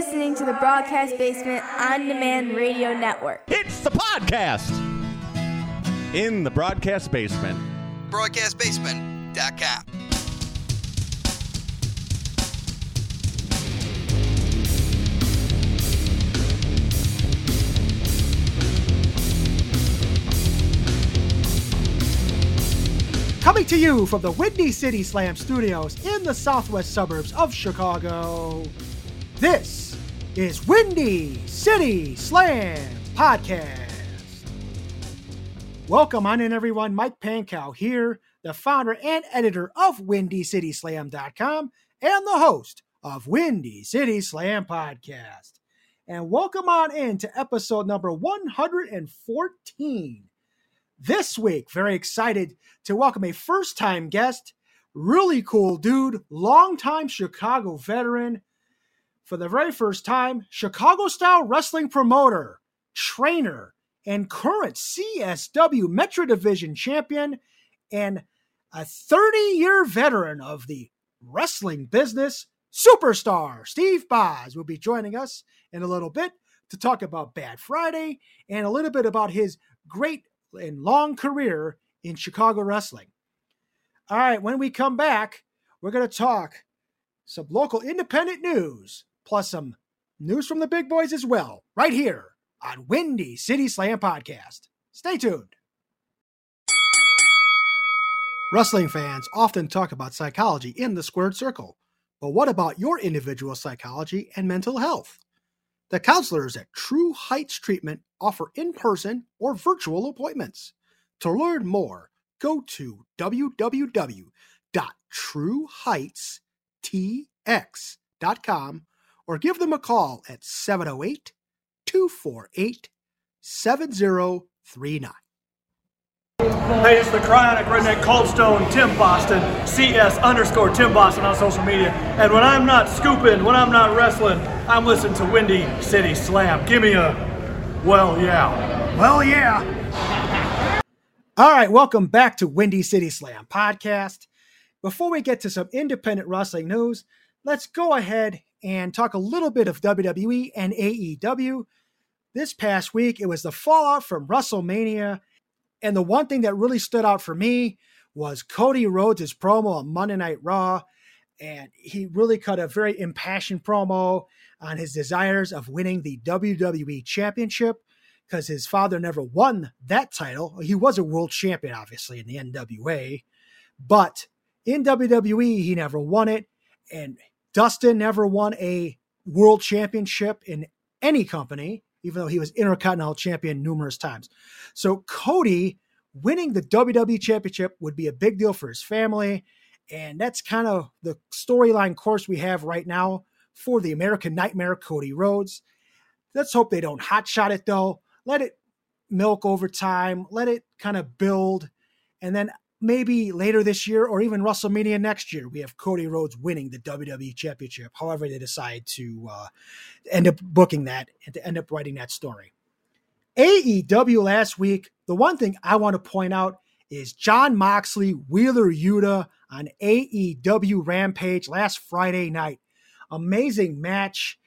listening to the Broadcast Basement On Demand Radio Network. It's the podcast in the broadcast basement. BroadcastBasement.com. Coming to you from the Windy City Slam studios in the southwest suburbs of Chicago, this is Windy City Slam Podcast. Welcome on in, everyone. Mike Pankow here, the founder and editor of WindyCitySlam.com and the host of Windy City Slam Podcast. And welcome on in to episode number 114 this week, very excited to welcome a first time guest, really cool dude, longtime Chicago veteran. For the very first time, Chicago style wrestling promoter, trainer, and current CSW Metro Division champion, and a 30 year veteran of the wrestling business, superstar Steve Boz will be joining us in a little bit to talk about Bad Friday and a little bit about his great and long career in Chicago wrestling. All right, when we come back, we're going to talk some local independent news, plus some news from the big boys as well, right here on Windy City Slam Podcast. Stay tuned. Wrestling fans often talk about psychology in the squared circle, but what about your individual psychology and mental health? The counselors at True Heights Treatment offer in person or virtual appointments. To learn more, go to www.trueheightstx.com or give them a call at 708 248 7039. Hey, it's the Cryonic Redneck Cold Stone Tim Boston, CS underscore Tim Boston on social media. And when I'm not scooping, when I'm not wrestling, I'm listening to Windy City Slam. Give me a, well, yeah. Well, yeah. All right, welcome back to Windy City Slam podcast. Before we get to some independent wrestling news, let's go ahead and talk a little bit of WWE and AEW. This past week, it was the fallout from WrestleMania. And the one thing that really stood out for me was Cody Rhodes' promo on Monday Night Raw. And he really cut a very impassioned promo on his desires of winning the WWE Championship because his father never won that title. He was a world champion, obviously, in the NWA, but in WWE, he never won it. And Dustin never won a world championship in any company, even though he was Intercontinental Champion numerous times. So Cody winning the WWE Championship would be a big deal for his family. And that's kind of the storyline course we have right now for the American Nightmare, Cody Rhodes. Let's hope they don't hotshot it though. Let it milk over time, let it kind of build. And then maybe later this year or even WrestleMania next year, we have Cody Rhodes winning the WWE Championship, however they decide to uh, end up booking that and to end up writing that story. AEW last week, the one thing I want to point out is Jon Moxley, Wheeler Yuta on AEW Rampage last Friday night. Amazing match,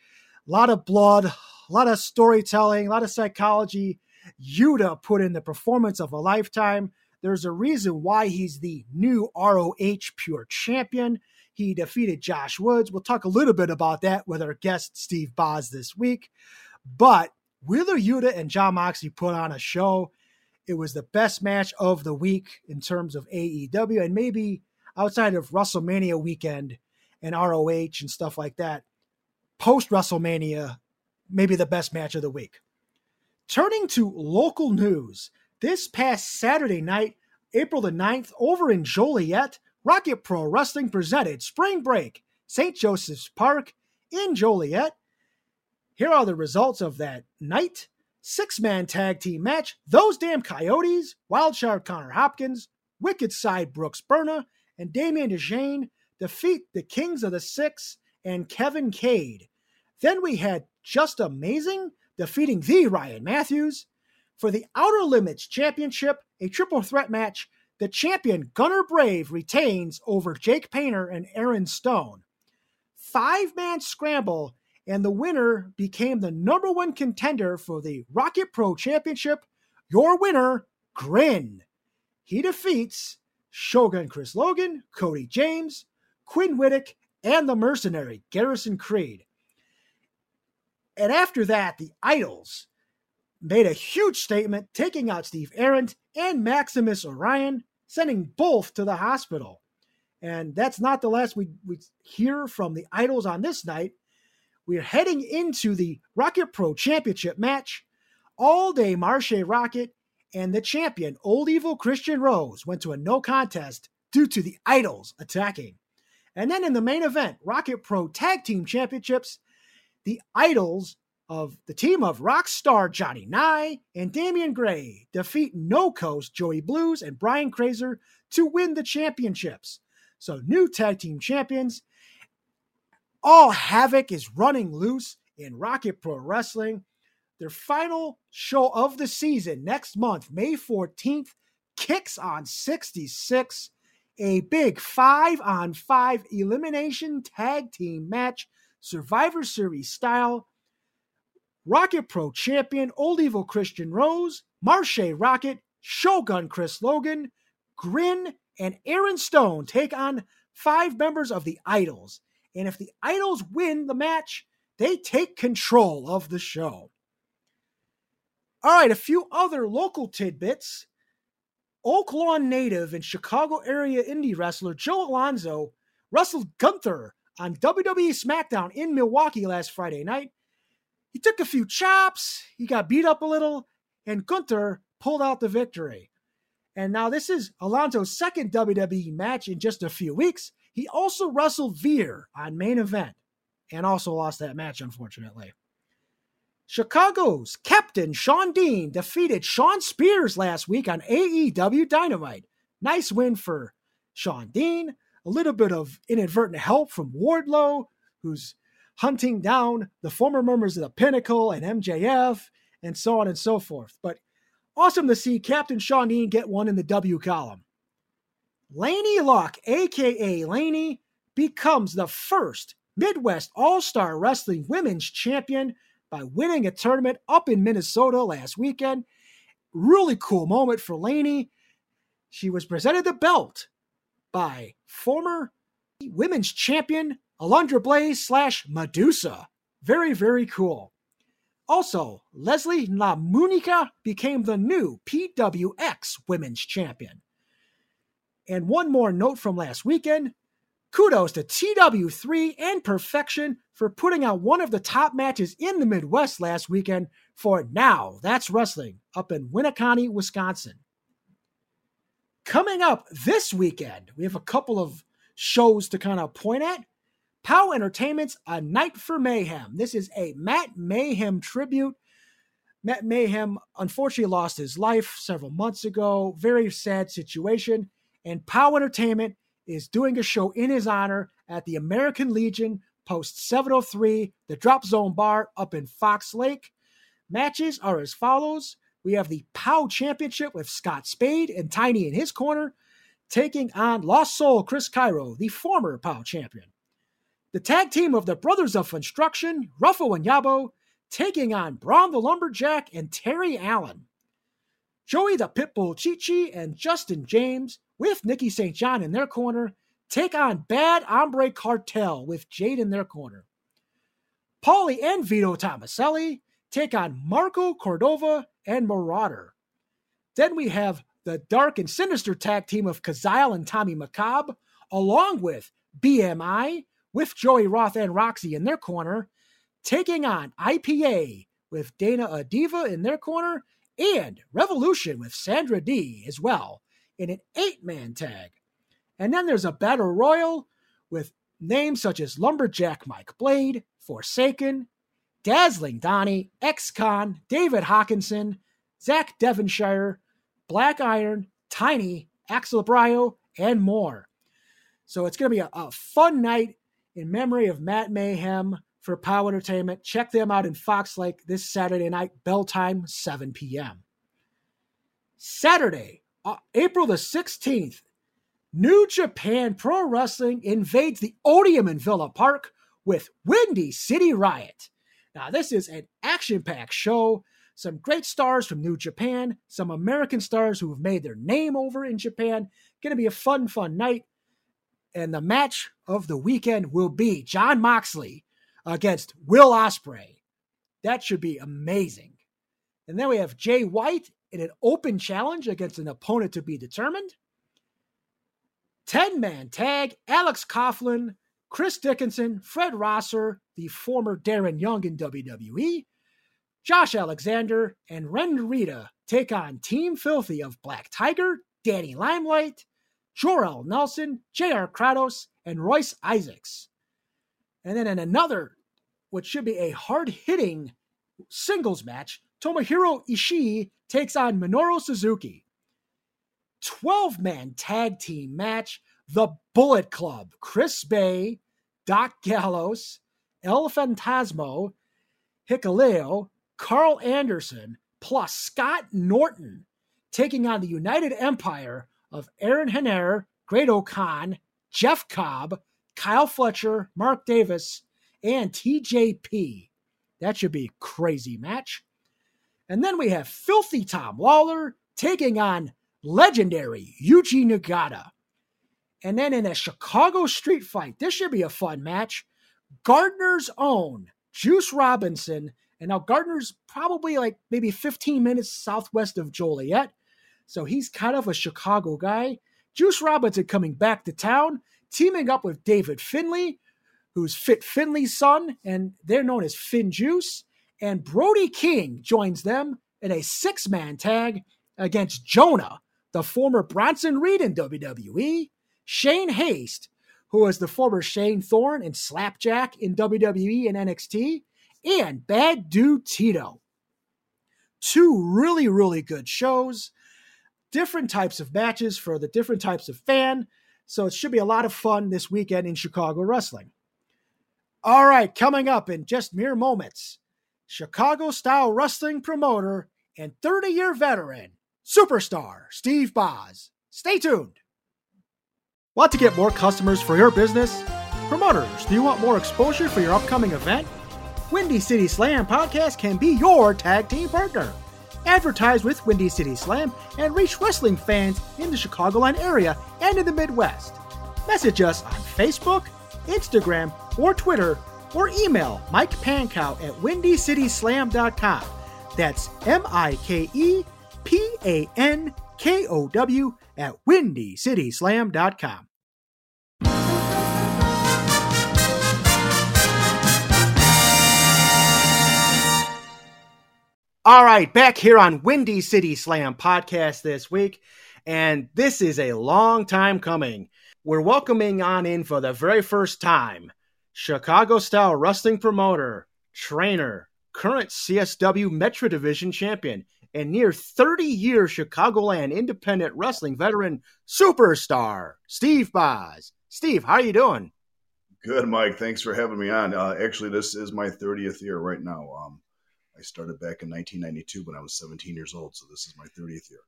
a lot of blood, a lot of storytelling, a lot of psychology. Yuta put in the performance of a lifetime. There's a reason why he's the new ROH Pure Champion. He defeated Josh Woods. We'll talk a little bit about that with our guest Steve Boz this week. But Wheeler Yuta and Jon Moxley put on a show. It was the best match of the week in terms of AEW, and maybe outside of WrestleMania weekend and ROH and stuff like that, post WrestleMania, maybe the best match of the week. Turning to local news, this past Saturday night, April the 9th, over in Joliet, Rocket Pro Wrestling presented Spring Break, St. Joseph's Park in Joliet. Here are the results of that night. Six man tag team match. Those damn Coyotes, Wildshard Connor Hopkins, Wicked Side Brooks Berna, and Damian DeJane defeat the Kings of the Six and Kevin Cade. Then we had Just Amazing defeating the Ryan Matthews. For the Outer Limits Championship, a triple threat match, the champion Gunner Brave retains over Jake Painter and Aaron Stone. Five man scramble and the winner became the number one contender for the Rocket Pro Championship. Your winner, Grin. He defeats Shogun Chris Logan, Cody James, Quinn Whittick, and the mercenary Garrison Creed. And after that, the Idols made a huge statement, taking out Steve Arndt and Maximus Orion, sending both to the hospital. And that's not the last we, we hear from the Idols on this night. We're heading into the Rocket Pro Championship match. All day Marshe Rockett and the champion, Old Evil Christian Rose, went to a no contest due to the Idols attacking. And then in the main event, Rocket Pro Tag Team Championships, the Idols of the team of rock star Johnny Nye and Damian Gray defeat No Coast Joey Blues and Brian Crazer to win the championships. So, new tag team champions. All havoc is running loose in Rocket Pro Wrestling. Their final show of the season next month, May 14th, kicks on 66. A big five on five elimination tag team match, Survivor Series style Rocket Pro champion Old Evil Christian Rose, Marshe Rockett, Shogun Chris Logan, Grin, and Aaron Stone take on five members of the Idols. And if the Idols win the match, they take control of the show. All right, a few other local tidbits. Oak Lawn native and Chicago area indie wrestler Joe Alonzo wrestled Gunther on WWE SmackDown in Milwaukee last Friday night he took a few chops, he got beat up a little, and Gunther pulled out the victory. And now this is Alonzo's second WWE match in just a few weeks. He also wrestled Veer on main event and also lost that match, unfortunately. Chicago's captain Shawn Dean defeated Shawn Spears last week on AEW Dynamite. Nice win for Shawn Dean. A little bit of inadvertent help from Wardlow, who's hunting down the former members of the Pinnacle and MJF and so on and so forth. But awesome to see Captain Shawn Dean get one in the W column. Laney Luck, aka Laney, becomes the first Midwest All Star Wrestling Women's Champion by winning a tournament up in Minnesota last weekend. Really cool moment for Laney. She was presented the belt by former women's champion Alundra Blaze slash Medusa. Very, very cool. Also, Leslie LaMonica became the new PWX Women's Champion. And one more note from last weekend kudos to TW3 and Perfection for putting out one of the top matches in the Midwest last weekend for Now That's Wrestling up in Winneconne, Wisconsin. Coming up this weekend, we have a couple of shows to kind of point at. POW Entertainment's A Night for Mayhem. This is a Matt Mayhem tribute. Matt Mayhem unfortunately lost his life several months ago. Very sad situation. And POW Entertainment is doing a show in his honor at the American Legion Post 703, the Drop Zone Bar up in Fox Lake. Matches are as follows. We have the POW Championship with Scott Spade and Tiny in his corner, taking on Lost Soul Chris Cairo, the former POW champion. The tag team of the Brothers of Construction, Ruffo and Yabo, taking on Braun the Lumberjack and Terry Allen. Joey the Pitbull Chichi and Justin James, with Nikki St. John in their corner, take on Bad Hombre Cartel with Jade in their corner. Paulie and Vito Tomaselli take on Marco Cordova and Marauder. Then we have the dark and sinister tag team of Kazile and Tommy McCobb, along with BMI, with Joey Roth and Roxy in their corner, taking on IPA with Dana Adiva in their corner, and Revolution with Sandra D as well in an eight man tag. And then there's a battle royal with names such as Lumberjack Mike Blade, Forsaken, Dazzling Donnie, Ex Con, David Hawkinson, Zach Devonshire, Black Iron, Tiny, Axel Brio, and more. So it's going to be a, a fun night in memory of Matt Mayhem for POW Entertainment. Check them out in Fox Lake this Saturday night, bell time, 7 p.m. Saturday, uh, April the 16th, New Japan Pro Wrestling invades the Odeum in Villa Park with Windy City Riot. Now, this is an action packed show. Some great stars from New Japan, some American stars who have made their name over in Japan. Going to be a fun, fun night. And the match of the weekend will be Jon Moxley against Will Ospreay. That should be amazing. And then we have Jay White in an open challenge against an opponent to be determined. 10 man tag Alex Coughlin, Chris Dickinson, Fred Rosser, the former Darren Young in WWE, Josh Alexander, and Ren Narita take on Team Filthy of Black Tiger, Danny Limelight, Jorel Nelson, J.R. Kratos, and Royce Isaacs. And then in another, what should be a hard hitting singles match, Tomohiro Ishii takes on Minoru Suzuki. 12 man tag team match, the Bullet Club, Chris Bey, Doc Gallows, El Phantasmo, Hikuleo, Karl Anderson, plus Scott Norton taking on the United Empire of Aaron Henare, Great-O-Khan, Jeff Cobb, Kyle Fletcher, Mark Davis, and TJP. That should be a crazy match. And then we have Filthy Tom Lawlor taking on legendary Yuji Nagata. And then in a Chicago street fight, this should be a fun match. Gardner's own Juice Robinson. And now Gardner's probably like maybe 15 minutes southwest of Joliet. So he's kind of a Chicago guy. Juice Robinson coming back to town, teaming up with David Finlay, who's Fit Finlay's son, and they're known as Fin Juice. And Brody King joins them in a six man tag against Jonah, the former Bronson Reed in WWE, Shane Haste, who was the former Shane Thorne and Slapjack in WWE and NXT, and Bad Dude Tito. Two really, really good shows, different types of matches for the different types of fan. So it should be a lot of fun this weekend in Chicago wrestling. All right, coming up in just mere moments, Chicago style wrestling promoter and 30 year veteran, superstar Steve Boz. Stay tuned. Want to get more customers for your business? Promoters, do you want more exposure for your upcoming event? Windy City Slam podcast can be your tag team partner. Advertise with Windy City Slam and reach wrestling fans in the Chicagoland area and in the Midwest. Message us on Facebook, Instagram, or Twitter, or email Mike Pankow at windycityslam.com. That's M I K E P A N K O W at windycityslam.com. All right, back here on Windy City Slam podcast this week, and this is a long time coming. We're welcoming on in for the very first time Chicago style wrestling promoter, trainer, current CSW Metro Division champion, and near 30 year Chicagoland independent wrestling veteran superstar, Steve Boz. Steve, how are you doing? Good, Mike. Thanks for having me on. Uh, actually, this is my 30th year right now. Um, I started back in 1992 when I was 17 years old, so this is my 30th year.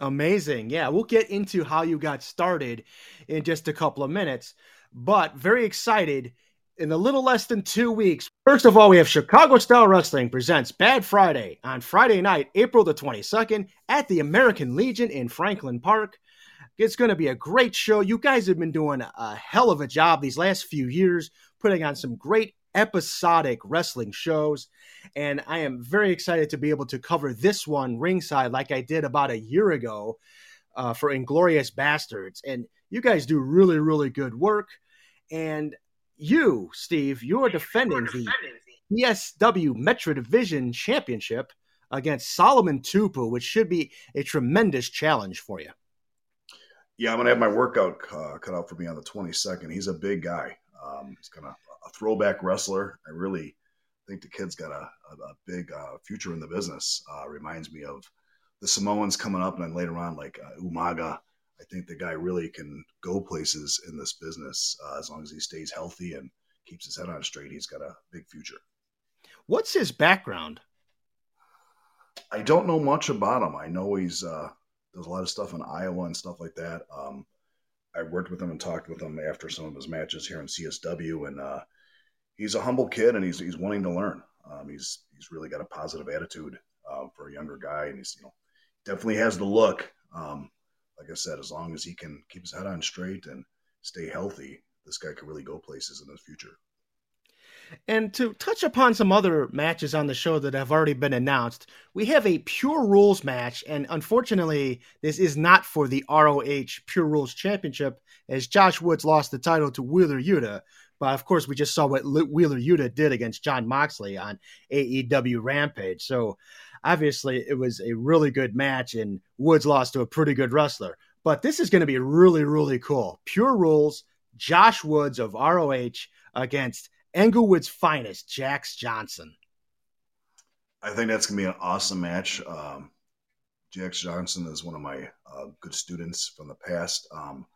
Amazing. Yeah, we'll get into how you got started in just a couple of minutes, but very excited in a little less than two weeks. First of all, we have Chicago Style Wrestling presents Bad Friday on Friday night, April the 22nd, at the American Legion in Franklin Park. It's going to be a great show. You guys have been doing a hell of a job these last few years, putting on some great episodic wrestling shows. And I am very excited to be able to cover this one ringside like I did about a year ago uh, for Inglorious Bastards. And you guys do really, really good work. And you, Steve, you're defending the CSW Metro Division Championship against Solomon Tupu, which should be a tremendous challenge for you. Yeah, I'm gonna have my workout uh, cut out for me on the 22nd. He's a big guy. Um, he's kind of a throwback wrestler. I really think the kid's got a, a, a big uh, future in the business. Uh, reminds me of the Samoans coming up, and then later on, like uh, Umaga. I think the guy really can go places in this business uh, as long as he stays healthy and keeps his head on straight. He's got a big future. What's his background? I don't know much about him. I know he's uh, does a lot of stuff in Iowa and stuff like that. Um, I worked with him and talked with him after some of his matches here in CSW, and uh, he's a humble kid and he's he's wanting to learn. Um, he's he's really got a positive attitude uh, for a younger guy, and he's you know definitely has the look. Um, like I said, as long as he can keep his head on straight and stay healthy, this guy could really go places in the future. And to touch upon some other matches on the show that have already been announced, we have a Pure Rules match, and unfortunately, this is not for the ROH Pure Rules Championship, as Josh Woods lost the title to Wheeler Yuta. But of course, we just saw what Wheeler Yuta did against Jon Moxley on AEW Rampage. So obviously, it was a really good match, and Woods lost to a pretty good wrestler. But this is going to be really, really cool. Pure Rules, Josh Woods of ROH against Englewood's finest, Jax Johnson. I think that's going to be an awesome match. Um, Jax Johnson is one of my uh, good students from the past. Um,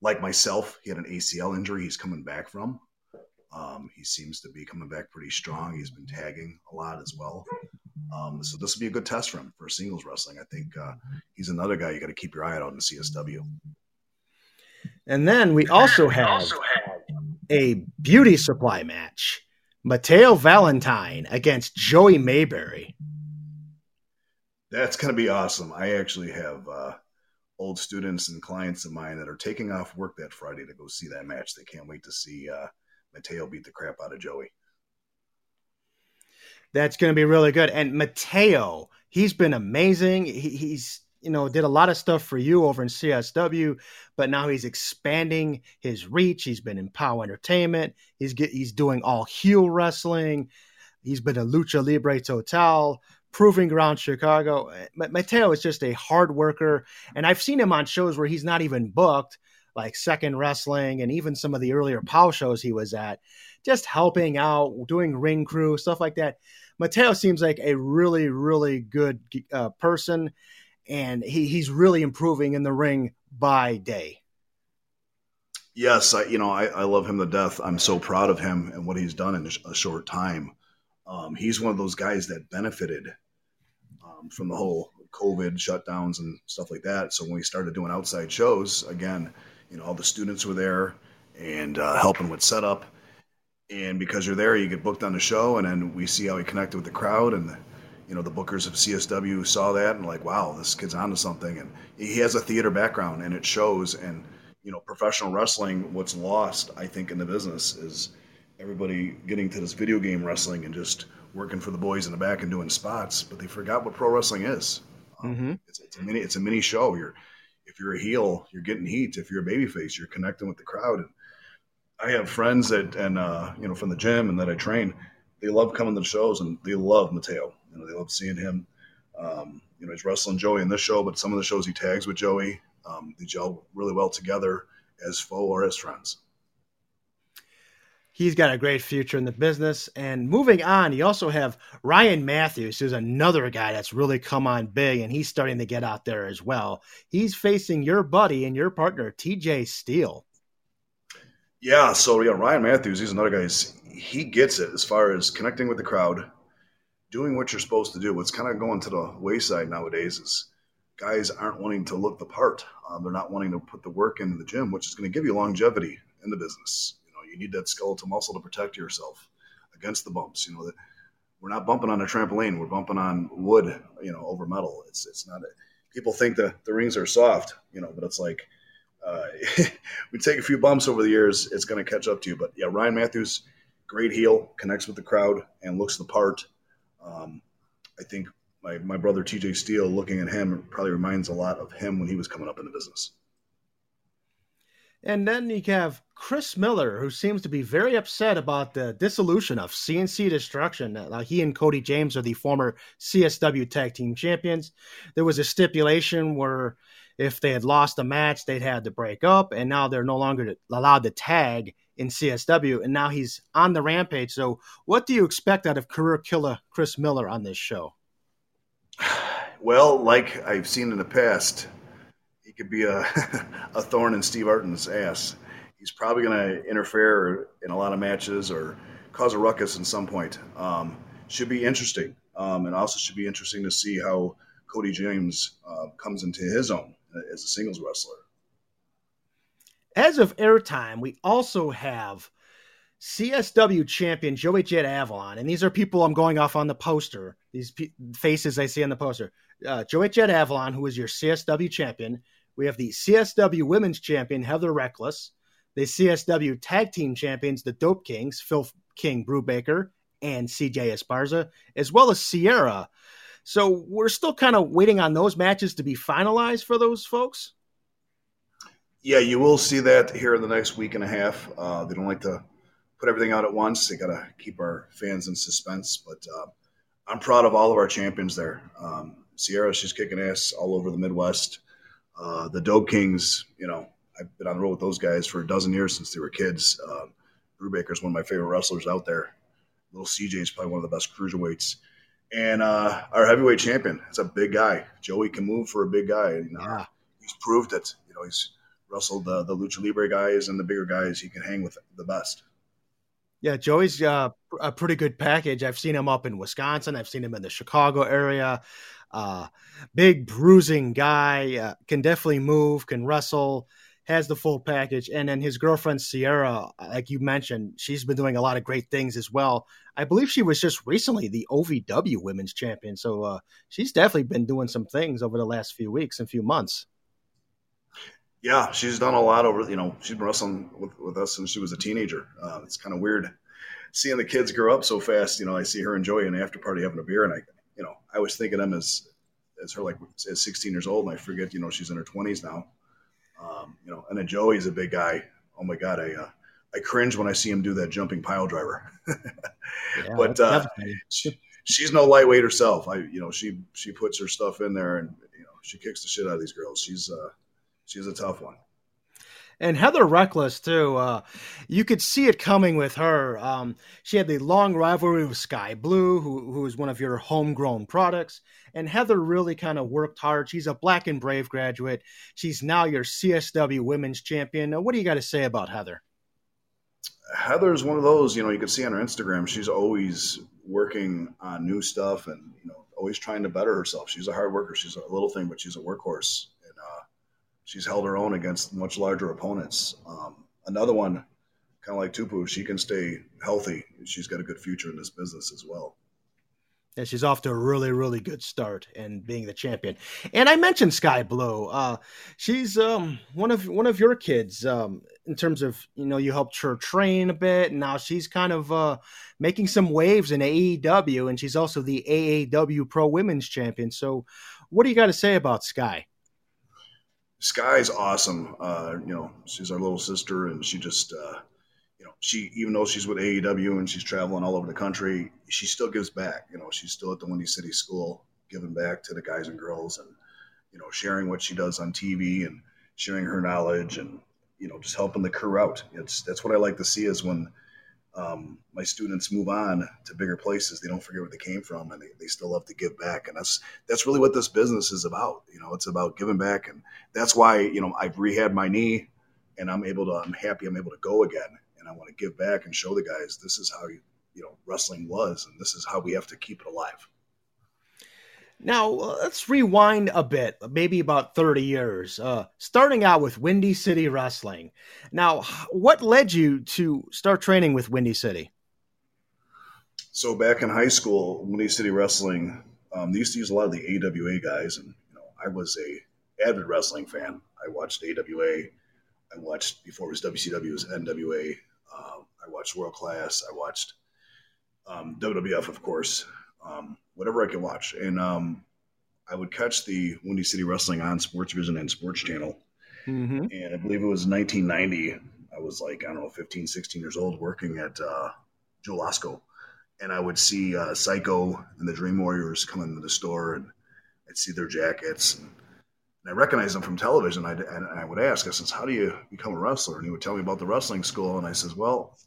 like myself, he had an ACL injury he's coming back from. Um, he seems to be coming back pretty strong. He's been tagging a lot as well. Um, so this will be a good test for him for singles wrestling. I think uh, he's another guy you got to keep your eye out on in CSW. And then we also have a beauty supply match. Mateo Valentine against Joey Mayberry. That's going to be awesome. I actually have uh, old students and clients of mine that are taking off work that Friday to go see that match. They can't wait to see uh, Mateo beat the crap out of Joey. That's going to be really good. And Mateo, he's been amazing. He, he's you know, did a lot of stuff for you over in CSW, but now he's expanding his reach. He's been in POW Entertainment. He's get, he's doing all heel wrestling. He's been a Lucha Libre Total, Proving Ground Chicago. Mateo is just a hard worker, and I've seen him on shows where he's not even booked, like Second Wrestling, and even some of the earlier POW shows he was at, just helping out, doing ring crew stuff like that. Mateo seems like a really, really good uh, person and he, he's really improving in the ring by day. Yes, I, you know I, I love him to death. I'm so proud of him and what he's done in a short time. Um, he's one of those guys that benefited um, from the whole COVID shutdowns and stuff like that. So when we started doing outside shows, again, you know, all the students were there and uh, helping with setup. And because you're there, you get booked on the show, and then we see how he connected with the crowd and you know the bookers of CSW saw that and like, wow, this kid's onto something. And he has a theater background, and it shows. And you know, professional wrestling, what's lost, I think, in the business is everybody getting to this video game wrestling and just working for the boys in the back and doing spots, but they forgot what pro wrestling is. Um, mm-hmm. it's, it's, a mini, it's a mini show. You're if you're a heel, you're getting heat. If you're a babyface, you're connecting with the crowd. And I have friends that and uh, you know from the gym and that I train. They love coming to the shows and they love Mateo. You know, they love seeing him. Um, you know, he's wrestling Joey in this show, but some of the shows he tags with Joey, um, they gel really well together as foe or as friends. He's got a great future in the business. And moving on, you also have Ryan Matthews, who's another guy that's really come on big, and he's starting to get out there as well. He's facing your buddy and your partner, TJ Steele. Yeah, so yeah, Ryan Matthews, he's another guy. He gets it as far as connecting with the crowd, doing what you're supposed to do. What's kind of going to the wayside nowadays is guys aren't wanting to look the part. Um, they're not wanting to put the work into the gym, which is going to give you longevity in the business. You know, you need that skeletal muscle to protect yourself against the bumps. You know that we're not bumping on a trampoline; we're bumping on wood. You know, over metal. It's it's not. A, people think that the rings are soft. You know, but it's like. Uh, we take a few bumps over the years, it's going to catch up to you. But yeah, Ryan Matthews, great heel, connects with the crowd and looks the part. Um, I think my, my brother TJ Steele, looking at him, probably reminds a lot of him when he was coming up in the business. And then you have Chris Miller, who seems to be very upset about the dissolution of CNC Destruction. Uh, he and Cody James are the former CSW Tag Team Champions. There was a stipulation where if they had lost a match, they'd had to break up, and now they're no longer allowed to tag in CSW, and now he's on the rampage. So, what do you expect out of career killer Chris Miller on this show? Well, like I've seen in the past, he could be a, a thorn in Steve Arndt's ass. He's probably going to interfere in a lot of matches or cause a ruckus at some point. Um, should be interesting, um, and also should be interesting to see how Cody James uh, comes into his own as a singles wrestler as of airtime, we also have CSW champion Joey Jet Avalon, and these are people I'm going off on the poster. These p- faces I see on the poster. Uh, Joey Jet Avalon, who is your CSW champion. We have the CSW Women's Champion Heather Reckless, the CSW Tag Team Champions, the Dope Kings, Phil King Brubaker and CJ Esparza, as well as Sierra. So we're still kind of waiting on those matches to be finalized for those folks. Yeah, you will see that here in the next week and a half. Uh, they don't like to put everything out at once. They got to keep our fans in suspense. But uh, I'm proud of all of our champions there. Um, Sierra, she's kicking ass all over the Midwest. Uh, the Dope Kings, you know, I've been on the road with those guys for a dozen years since they were kids. Uh, Brubaker is one of my favorite wrestlers out there. Little CJ is probably one of the best cruiserweights. And uh, our heavyweight champion it's a big guy. Joey can move for a big guy. And, uh, yeah. He's proved it. You know, he's wrestled the, the Lucha Libre guys and the bigger guys. He can hang with the best. Yeah, Joey's uh, a pretty good package. I've seen him up in Wisconsin. I've seen him in the Chicago area. Uh, big bruising guy, uh, can definitely move, can wrestle has the full package. And then his girlfriend Sierra, like you mentioned, she's been doing a lot of great things as well. I believe she was just recently the OVW Women's Champion, so uh, she's definitely been doing some things over the last few weeks and few months. Yeah, she's done a lot over. You know, she's been wrestling with, with us since she was a teenager. Uh, it's kind of weird seeing the kids grow up so fast. You know, I see her enjoy an after party having a beer, and I, you know, I was thinking of them as as her like as 16 years old, and I forget, you know, she's in her 20s now. Um, you know, and then Joey's a big guy. Oh my god, I uh, I cringe when I see him do that jumping pile driver. yeah, but uh, she, she's no lightweight herself. I you know she she puts her stuff in there and you know she kicks the shit out of these girls. She's uh she's a tough one and Heather Reckless too. Uh, you could see it coming with her. Um, she had the long rivalry with Skye Blue, who who is one of your homegrown products, and Heather really kind of worked hard. She's a Black and Brave graduate. She's now your CSW Women's Champion. Now, what do you got to say about Heather? Heather's one of those, you know, you can see on her Instagram. She's always working on new stuff and you know always trying to better herself. She's a hard worker. She's a little thing, but she's a workhorse she's held her own against much larger opponents. Um, another one, kind of like Tupu, she can stay healthy. She's got a good future in this business as well. Yeah, she's off to a really, really good start and being the champion. And I mentioned Skye Blue. Uh, she's um, one of one of your kids um, in terms of you know you helped her train a bit, and now she's kind of uh, making some waves in AEW, and she's also the AAW Pro Women's Champion. So, what do you got to say about Skye? Skye's awesome. Uh, you know, she's our little sister, and she just, uh, you know, she even though she's with AEW and she's traveling all over the country, she still gives back. You know, she's still at the Windy City School, giving back to the guys and girls, and you know, sharing what she does on TV and sharing her knowledge, and you know, just helping the crew out. It's that's what I like to see is when um, my students move on to bigger places. They don't forget where they came from, and they, they still love to give back. And that's that's really what this business is about. You know, it's about giving back, and that's why you know I've rehabbed my knee, and I'm able to. I'm happy I'm able to go again, and I want to give back and show the guys this is how you you know wrestling was, and this is how we have to keep it alive. Now, let's rewind a bit, maybe about 30 years, uh, starting out with Windy City Wrestling. Now, what led you to start training with Windy City? So, back in high school, Windy City Wrestling, um, they used to use a lot of the AWA guys, and you know, I was a avid wrestling fan. I watched AWA. I watched before it was WCW, it was NWA. Um, I watched World Class. I watched um, WWF, of course um, whatever I could watch. And um, I would catch the Windy City Wrestling on Sports Vision and Sports Channel. Mm-hmm. And I believe it was 1990. I was like, I don't know, 15, 16 years old working at uh, Jewel Osco. And I would see uh, Psycho and the Dream Warriors come into the store and I'd see their jackets. And, and I recognized them from television. I'd, and I would ask, I says, how do you become a wrestler? And he would tell me about the wrestling school. And I says, well,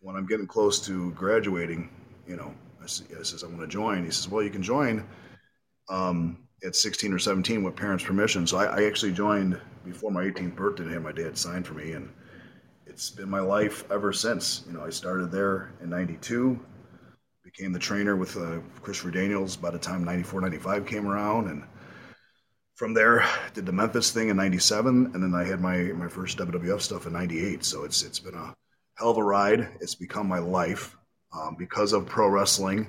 when I'm getting close to graduating, you know, I, says, I want to join. He says, well, you can join um, at 16 or 17 with parents' permission. So I, I, actually joined before my 18th birthday my dad signed for me. And it's been my life ever since. You know, I started there in 92, became the trainer with uh, Christopher Daniels by the time 94, 95 came around. And from there, did the Memphis thing in 97. And then I had my, my first WWF stuff in 98. So it's, it's been a, hell of a ride. It's become my life um, because of pro wrestling.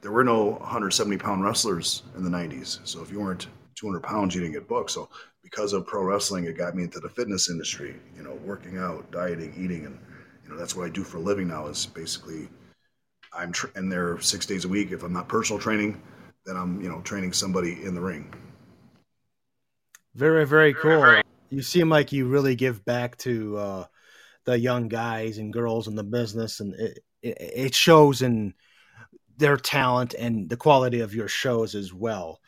There were no 170 pound wrestlers in the 90s. So if you weren't 200 pounds, you didn't get booked. So because of pro wrestling, it got me into the fitness industry. You know, working out, dieting, eating, and you know that's what I do for a living now. Is basically I'm tra- in there six days a week. If I'm not personal training, then I'm you know training somebody in the ring. Very very cool. You seem like you really give back to uh, the young guys and girls in the business, and it, it, shows in their talent and the quality of your shows as well.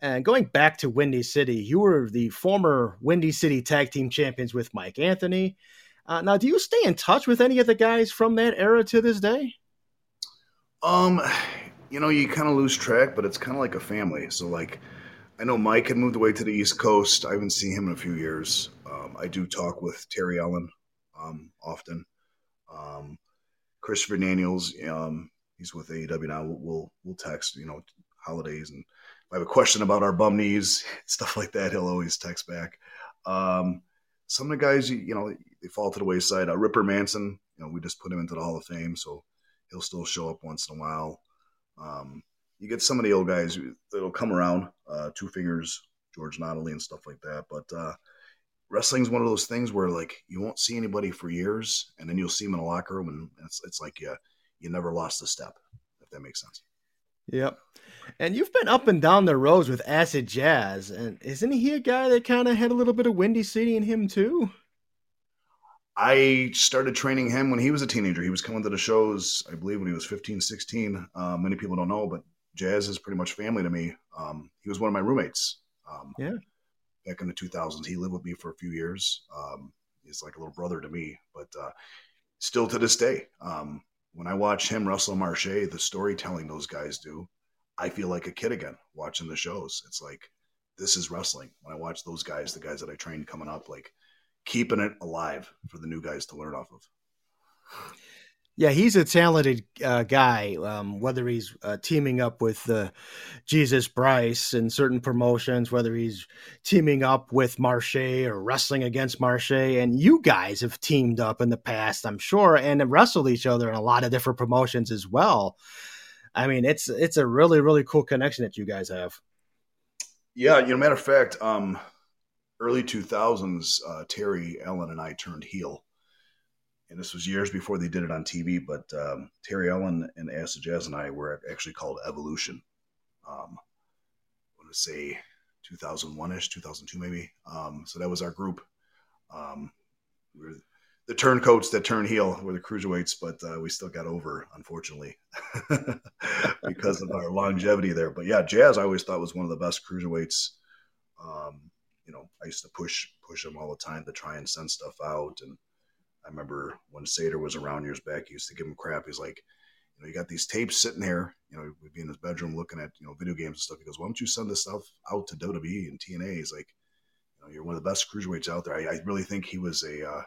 And going back to Windy City, you were the former Windy City Tag Team Champions with Mike Anthony. Uh, now, do you stay in touch with any of the guys from that era to this day? Um, you know, you kind of lose track, but it's kind of like a family. So, like, I know Mike had moved away to the East Coast. I haven't seen him in a few years. Um, I do talk with Terry Allen um, often. Um, Christopher Daniels, um, he's with AEW now. We'll, we'll, we'll text, you know, holidays and if I have a question about our bum knees, stuff like that, he'll always text back. Um, some of the guys, you know, they fall to the wayside. Uh, Ripper Manson, you know, we just put him into the Hall of Fame, so he'll still show up once in a while. Um, you get some of the old guys that'll come around, uh, Two Fingers, George Notley, and stuff like that. But uh, wrestling's one of those things where like you won't see anybody for years, and then you'll see them in a locker room, and it's it's like you you never lost a step, if that makes sense. Yep. And you've been up and down the roads with Acid Jazz, and isn't he a guy that kind of had a little bit of Windy City in him too? I started training him when he was a teenager. He was coming to the shows, I believe, when he was 15, 16. Um, many people don't know, but Jazz is pretty much family to me. Um, he was one of my roommates. Um, yeah. Back in the 2000s, he lived with me for a few years. Um, he's like a little brother to me, but uh, still to this day, um, when I watch him Russell Marshe, the storytelling those guys do, I feel like a kid again watching the shows. It's like this is wrestling. When I watch those guys, the guys that I trained coming up, like keeping it alive for the new guys to learn off of. Yeah, he's a talented uh, guy. Um, whether he's uh, teaming up with uh, Jesus Bryce in certain promotions, whether he's teaming up with Marche or wrestling against Marche, and you guys have teamed up in the past, I'm sure, and wrestled each other in a lot of different promotions as well. I mean, it's it's a really really cool connection that you guys have. Yeah, you know, matter of fact, um, early 2000s, uh, Terry Allen and I turned heel and this was years before they did it on TV. But um, Terry Allen and Acid Jazz and I were actually called Evolution. Um, I want to say 2001 ish, 2002 maybe. Um, so that was our group. Um, we were the turncoats that turn heel were the cruiserweights, but uh, we still got over, unfortunately, because of our longevity there. But yeah, Jazz I always thought was one of the best cruiserweights. Um, you know, I used to push push him all the time to try and send stuff out and I remember when Sater was around years back, he used to give him crap. He's like, you know, you got these tapes sitting here. You know, we'd be in his bedroom looking at you know video games and stuff. He goes, why don't you send this stuff out to WWE and TNA? He's like, you know, you're one of the best cruiserweights out there. I, I really think he was a uh,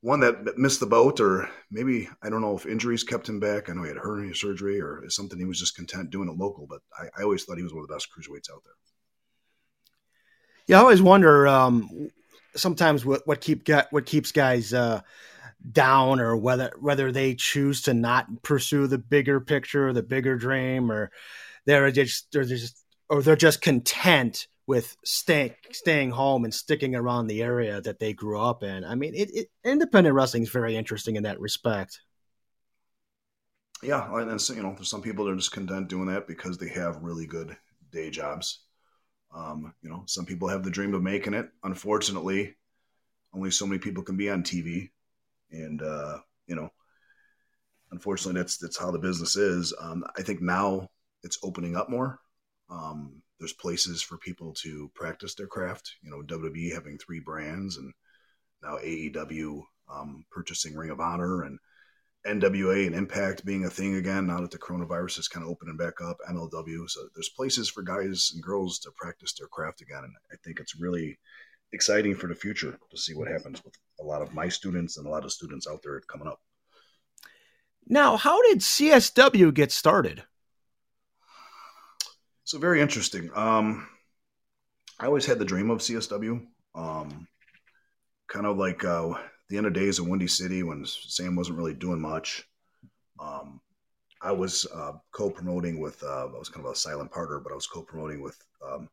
one that missed the boat, or maybe I don't know if injuries kept him back. I know he had hernia surgery or something. He was just content doing it local. But I, I always thought he was one of the best cruiserweights out there. Yeah, I always wonder um, sometimes what what keep what keeps guys uh, down or whether whether they choose to not pursue the bigger picture, or the bigger dream, or they're just they're just or they're just content with staying staying home and sticking around the area that they grew up in. I mean, it, it independent wrestling is very interesting in that respect. Yeah, and so, you know, there's some people that are just content doing that because they have really good day jobs um, you know, some people have the dream of making it. Unfortunately, only so many people can be on TV, and uh, you know, unfortunately, that's that's how the business is. Um, I think now it's opening up more. Um, there's places for people to practice their craft. You know, WWE having three brands, and now AEW um, purchasing Ring of Honor, and NWA and Impact being a thing again now that the coronavirus is kind of opening back up, MLW. So there's places for guys and girls to practice their craft again. And I think it's really exciting for the future to see what happens with a lot of my students and a lot of students out there coming up. Now, how did CSW get started? So very interesting. Um, I always had the dream of CSW. Um, kind of like uh, the end of days in Windy City when Sam wasn't really doing much. Um, I was uh, co-promoting with uh, I was kind of a silent partner, but I was co-promoting with um,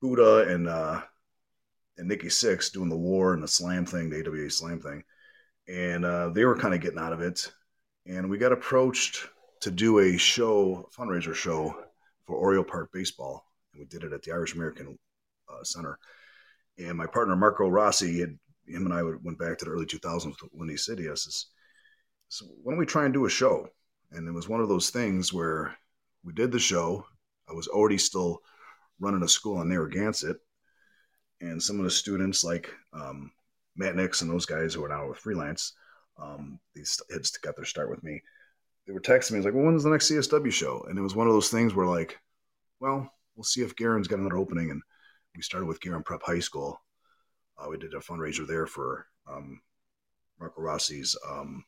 Buddha and uh, and Nikki Six doing the war and the slam thing, the AWA slam thing, and uh, they were kind of getting out of it, and we got approached to do a show, a fundraiser show for Oriole Park baseball, and we did it at the Irish American uh, Center. And my partner Marco Rossi had him and I went back to the early 2000s with Windy City. I says, so why don't we try and do a show? And it was one of those things where we did the show. I was already still running a school in Narragansett. And some of the students, like um, Matt Nix and those guys who are now with freelance, um, these kids got their start with me. They were texting me, was like, well, when's the next CSW show? And it was one of those things where, like, well, we'll see if Guerin's got another opening. And we started with Guerin Prep High School. Uh, we did a fundraiser there for um, Marco Rossi's um,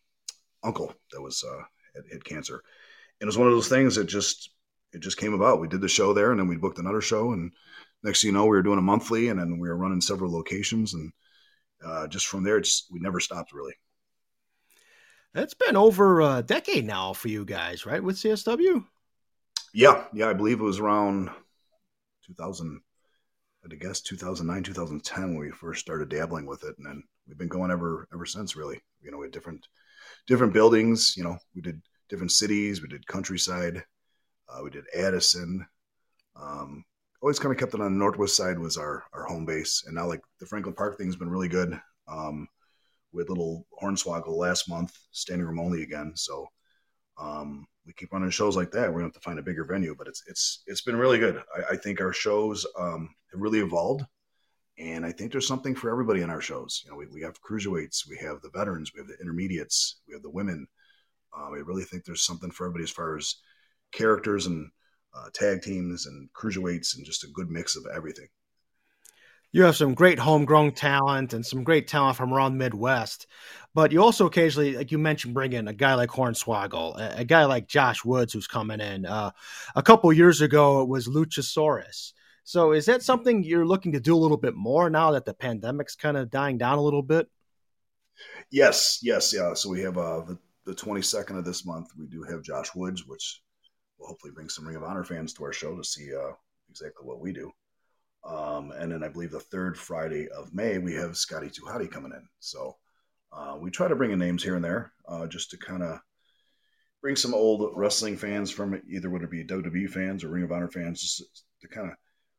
uncle that was uh, had, had, cancer, and it was one of those things that just it just came about. We did the show there, and then we booked another show, and next thing you know, we were doing a monthly, and then we were running several locations, and uh, just from there, just we never stopped really. It's been over a decade now for you guys, right? With CSW. Yeah, yeah, I believe it was around 2000. I guess 2009, 2010 when we first started dabbling with it, and then we've been going ever ever since. Really, you know, we had different different buildings. You know, we did different cities. We did countryside. Uh, we did Addison. Um, always kind of kept it on the northwest side was our our home base, and now like the Franklin Park thing's been really good. Um, with little Hornswoggle last month, standing room only again. So um, we keep running shows like that. We're gonna have to find a bigger venue, but it's it's it's been really good. I, I think our shows um, have really evolved, and I think there's something for everybody in our shows. You know, we, we have cruiserweights, we have the veterans, we have the intermediates, we have the women. Um, I really think there's something for everybody as far as characters and uh, tag teams and cruiserweights and just a good mix of everything you have some great homegrown talent and some great talent from around Midwest. But you also occasionally, like you mentioned, bring in a guy like Hornswoggle, a, a guy like Josh Woods who's coming in. Uh, a couple years ago, it was Luchasaurus. So is that something you're looking to do a little bit more now that the pandemic's kind of dying down a little bit? Yes, yes, yeah. So we have uh, the, the 22nd of this month, we do have Josh Woods, which will hopefully bring some Ring of Honor fans to our show to see uh, exactly what we do. Um, and then I believe the third Friday of May, we have Scotty Tuhati coming in. So uh, we try to bring in names here and there uh, just to kind of bring some old wrestling fans from either whether it be WWE fans or Ring of Honor fans, just to kind of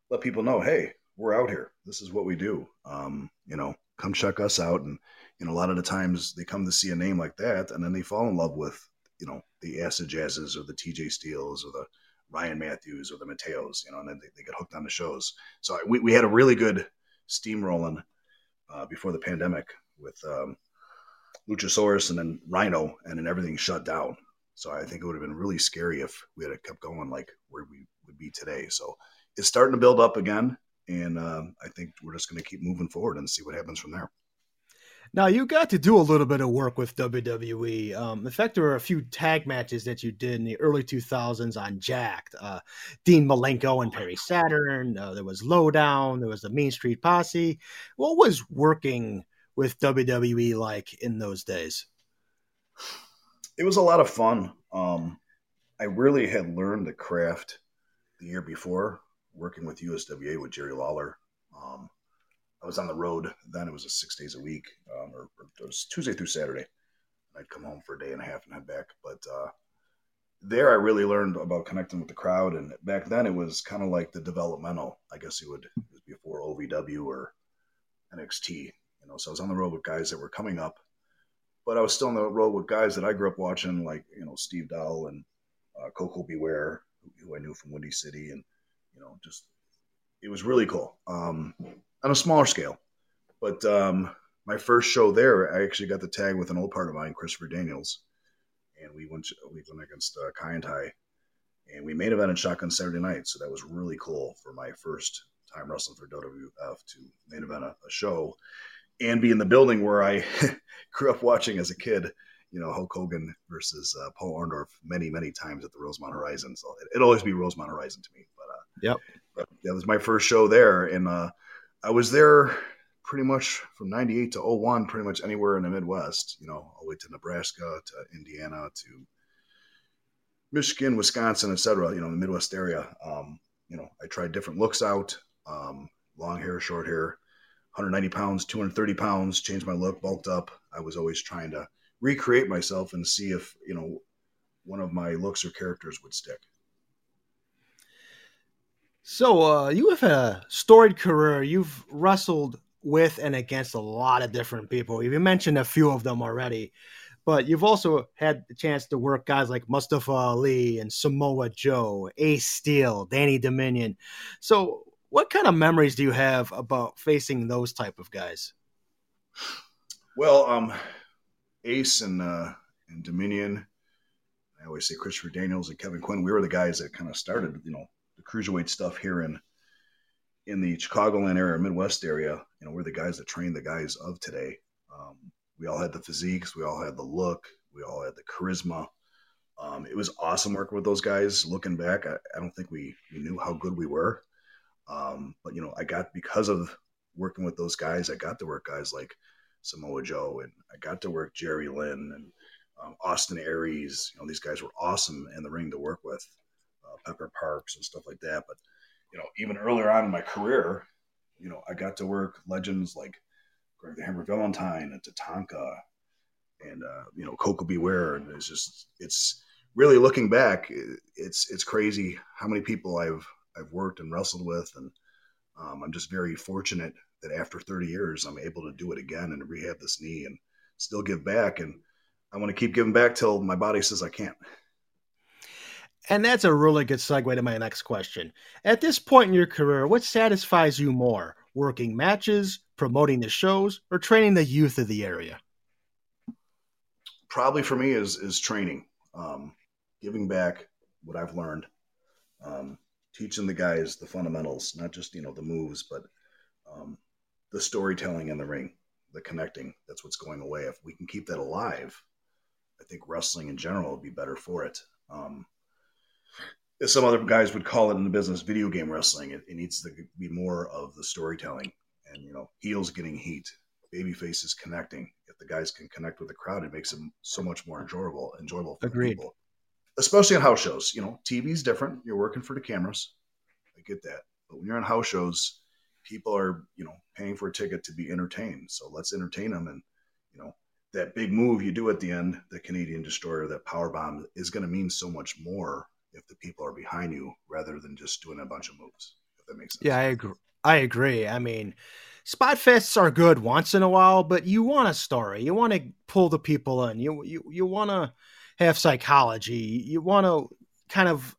let people know, hey, we're out here. This is what we do. Um, you know, come check us out. And, you know, a lot of the times they come to see a name like that and then they fall in love with, you know, the Acid Jazzes or the TJ Steeles or the Ryan Matthews or the Mateos, you know, and then they, they get hooked on the shows. So we, we had a really good steam rolling uh, before the pandemic with um, Luchasaurus and then Rhino, and then everything shut down. So I think it would have been really scary if we had kept going like where we would be today. So it's starting to build up again, and uh, I think we're just going to keep moving forward and see what happens from there. Now you got to do a little bit of work with WWE. Um, in fact, there were a few tag matches that you did in the early 2000s on Jakked. Uh, Dean Malenko and Perry Saturn. Uh, there was Lowdown. There was the Mean Street Posse. What was working with WWE like in those days? It was a lot of fun. Um, I really had learned the craft the year before working with USWA with Jerry Lawler. Um, I was on the road then. It was a six days a week, um, or, or, it was Tuesday through Saturday. I'd come home for a day and a half and head back. But uh, there, I really learned about connecting with the crowd. And back then, it was kind of like the developmental. I guess you would it was before OVW or NXT. You know, so I was on the road with guys that were coming up, but I was still on the road with guys that I grew up watching, like you know Steve Doll and uh, Koko B. Ware, who, who I knew from Windy City, and you know, just it was really cool. Um, on a smaller scale. But um, my first show there, I actually got the tag with an old part of mine, Christopher Daniels, and we went we went against uh, Kai En Tai, and we made event in Shotgun Saturday night. So that was really cool for my first time wrestling for WWF to main event a, a show and be in the building where I grew up watching as a kid. You know, Hulk Hogan versus uh, Paul Orndorff many, many times at the Rosemont Horizon. So it, will always be Rosemont Horizon to me. But uh, yep, but that was my first show there, and uh, I was there pretty much from 98 to 01, pretty much anywhere in the Midwest, you know, all the way to Nebraska, to Indiana, to Michigan, Wisconsin, etc. You know, the Midwest area. Um, you know, I tried different looks out, um, long hair, short hair, 190 pounds, 230 pounds, changed my look, bulked up. I was always trying to recreate myself and see if, you know, one of my looks or characters would stick. So, uh, you have a storied career. You've wrestled with and against a lot of different people. You mentioned a few of them already, but you've also had the chance to work guys like Mustafa Ali and Samoa Joe, Ace Steel, Danny Dominion. So, what kind of memories do you have about facing those type of guys? Well, um, Ace and uh, and Dominion. I always say Christopher Daniels and Kevin Quinn. We were the guys that kind of started, you know, the cruiserweight stuff here in in the Chicagoland area, Midwest area, you know, we're the guys that train the guys of today. Um, we all had the physiques, we all had the look, we all had the charisma. Um, it was awesome working with those guys. Looking back, I, I don't think we, we knew how good we were. Um, but you know, I got because of working with those guys, I got to work guys like Samoa Joe, and I got to work Jerry Lynn and um, Austin Aries. You know, these guys were awesome in the ring to work with, Pepper Parks and stuff like that. But you know, even earlier on in my career, you know, I got to work legends like Greg the Hammer Valentine and Tatanka and, uh, you know, Koko B. Ware, And it's just, it's really looking back, it's, it's crazy how many people I've, I've worked and wrestled with. And um, I'm just very fortunate that after 30 years, I'm able to do it again and rehab this knee and still give back. And I want to keep giving back till my body says I can't. And that's a really good segue to my next question. At this point in your career, what satisfies you more? Working matches, promoting the shows, or training the youth of the area? Probably for me is is training, um, giving back what I've learned, um, teaching the guys the fundamentals, not just you know the moves, but um, the storytelling in the ring, the connecting. That's what's going away. If we can keep that alive, I think wrestling in general will be better for it. Um, as some other guys would call it in the business, video game wrestling. It, it needs to be more of the storytelling and, you know, heels getting heat, baby faces connecting. If the guys can connect with the crowd, it makes them so much more enjoyable, enjoyable for Agreed. people. Especially on house shows. You know, TV's different. You're working for the cameras. I get that. But when you're on house shows, people are, you know, paying for a ticket to be entertained. So let's entertain them. And, you know, that big move you do at the end, the Canadian destroyer, that power bomb is going to mean so much more if the people are behind you rather than just doing a bunch of moves. If that makes sense. Yeah, I agree. I agree. I mean, spot fests are good once in a while, but you want a story. You want to pull the people in. You you you want to have psychology. You want to kind of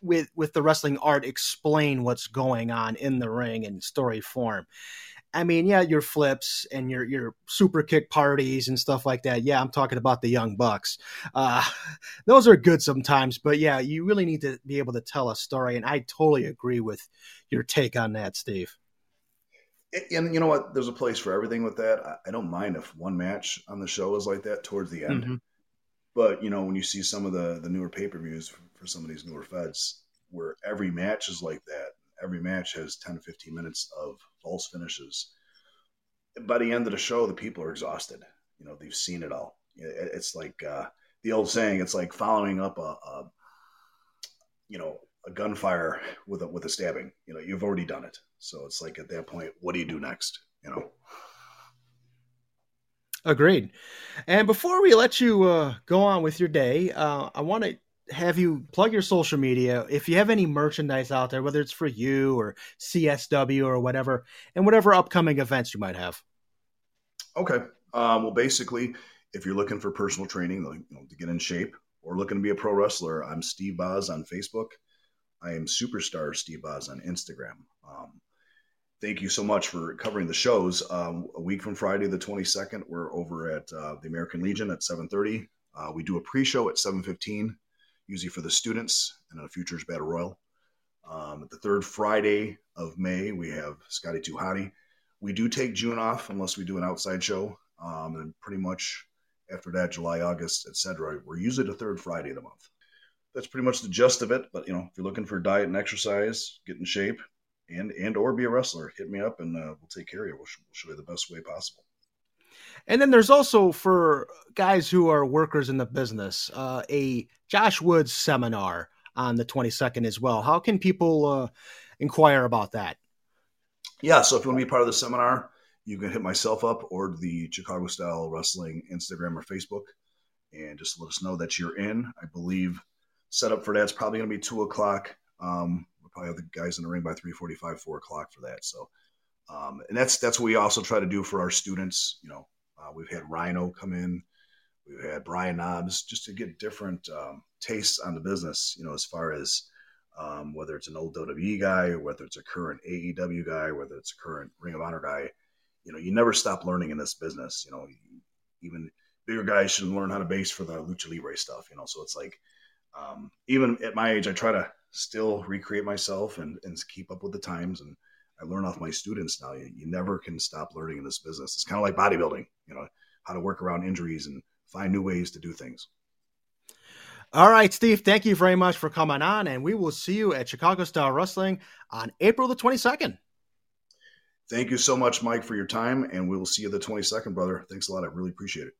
with with the wrestling art explain what's going on in the ring in story form. I mean, yeah, your flips and your your super kick parties and stuff like that. Yeah, I'm talking about the young bucks. Uh, those are good sometimes, but yeah, you really need to be able to tell a story. And I totally agree with your take on that, Steve. And you know what? There's a place for everything with that. I don't mind if one match on the show is like that towards the end. Mm-hmm. But you know, when you see some of the the newer pay per views for, for some of these newer feds, where every match is like that, every match has 10 to 15 minutes of false finishes. By the end of the show, the people are exhausted. You know, they've seen it all. It's like uh, the old saying, it's like following up a, a, you know, a gunfire with a, with a stabbing. You know, you've already done it. So it's like at that point, what do you do next? You know? Agreed. And before we let you uh, go on with your day, uh, I want to have you plug your social media if you have any merchandise out there, whether it's for you or CSW or whatever, and whatever upcoming events you might have. Okay. Um, well, basically, if you're looking for personal training you know, to get in shape or looking to be a pro wrestler, I'm Steve Boz on Facebook. I am Superstar Steve Boz on Instagram. Um, thank you so much for covering the shows. Um, a week from Friday the 22nd, we're over at uh, the American Legion at 7:30. Uh, we do a pre-show at 7:15 usually for the students, and a Futures Battle Royal. Um, the third Friday of May, we have Scotty Tuhati. We do take June off unless we do an outside show, um, and pretty much after that, July, August, etc. We're usually the third Friday of the month. That's pretty much the gist of it. But you know, if you're looking for diet and exercise, get in shape, and and or be a wrestler, hit me up and uh, we'll take care of you. We'll, we'll show you the best way possible. And then there's also for guys who are workers in the business, uh, a Josh Woods seminar on the 22nd as well. How can people uh, inquire about that? Yeah, so if you want to be part of the seminar, you can hit myself up or the Chicago Style Wrestling Instagram or Facebook, and just let us know that you're in. I believe set up for that's probably going to be two o'clock. Um, we'll probably have the guys in the ring by three forty-five, four o'clock for that. So, um, and that's that's what we also try to do for our students. You know, uh, we've had Rhino come in, we've had Brian Knobbs, just to get different um, tastes on the business. You know, as far as um, whether it's an old WWE guy, or whether it's a current AEW guy, whether it's a current Ring of Honor guy. You know, you never stop learning in this business. You know, even bigger guys should learn how to base for the lucha libre stuff. You know, so it's like um, even at my age, I try to still recreate myself and, and keep up with the times and I learn off my students now. You, you never can stop learning in this business. It's kind of like bodybuilding, you know, how to work around injuries and find new ways to do things. All right, Steve, thank you very much for coming on, and we will see you at Chicago Style Wrestling on April the 22nd. Thank you so much, Mike, for your time, and we will see you the 22nd, brother. Thanks a lot. I really appreciate it.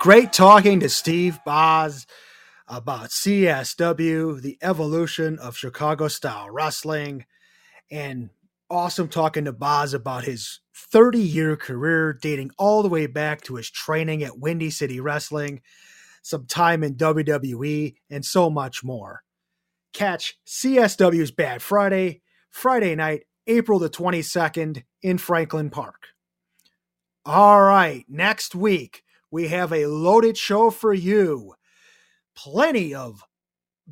Great talking to Steve Boz about CSW, the evolution of Chicago style wrestling, and awesome talking to Boz about his 30 year career dating all the way back to his training at Windy City Wrestling, some time in WWE, and so much more. Catch CSW's Bad Friday, Friday night, April the 22nd in Franklin Park. All right, next week we have a loaded show for you. Plenty of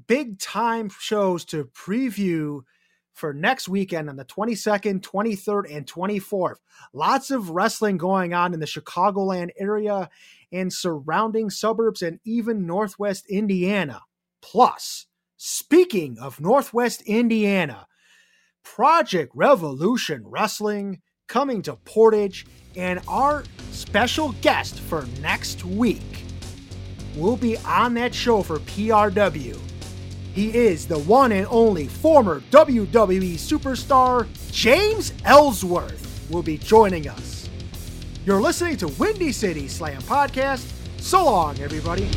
big time shows to preview for next weekend on the 22nd, 23rd, and 24th. Lots of wrestling going on in the Chicagoland area and surrounding suburbs and even Northwest Indiana. Plus, speaking of Northwest Indiana, Project Revolution Wrestling coming to Portage and our special guest for next week will be on that show for PRW. He is the one and only former WWE superstar James Ellsworth will be joining us. You're listening to Windy City Slam Podcast. So long, everybody.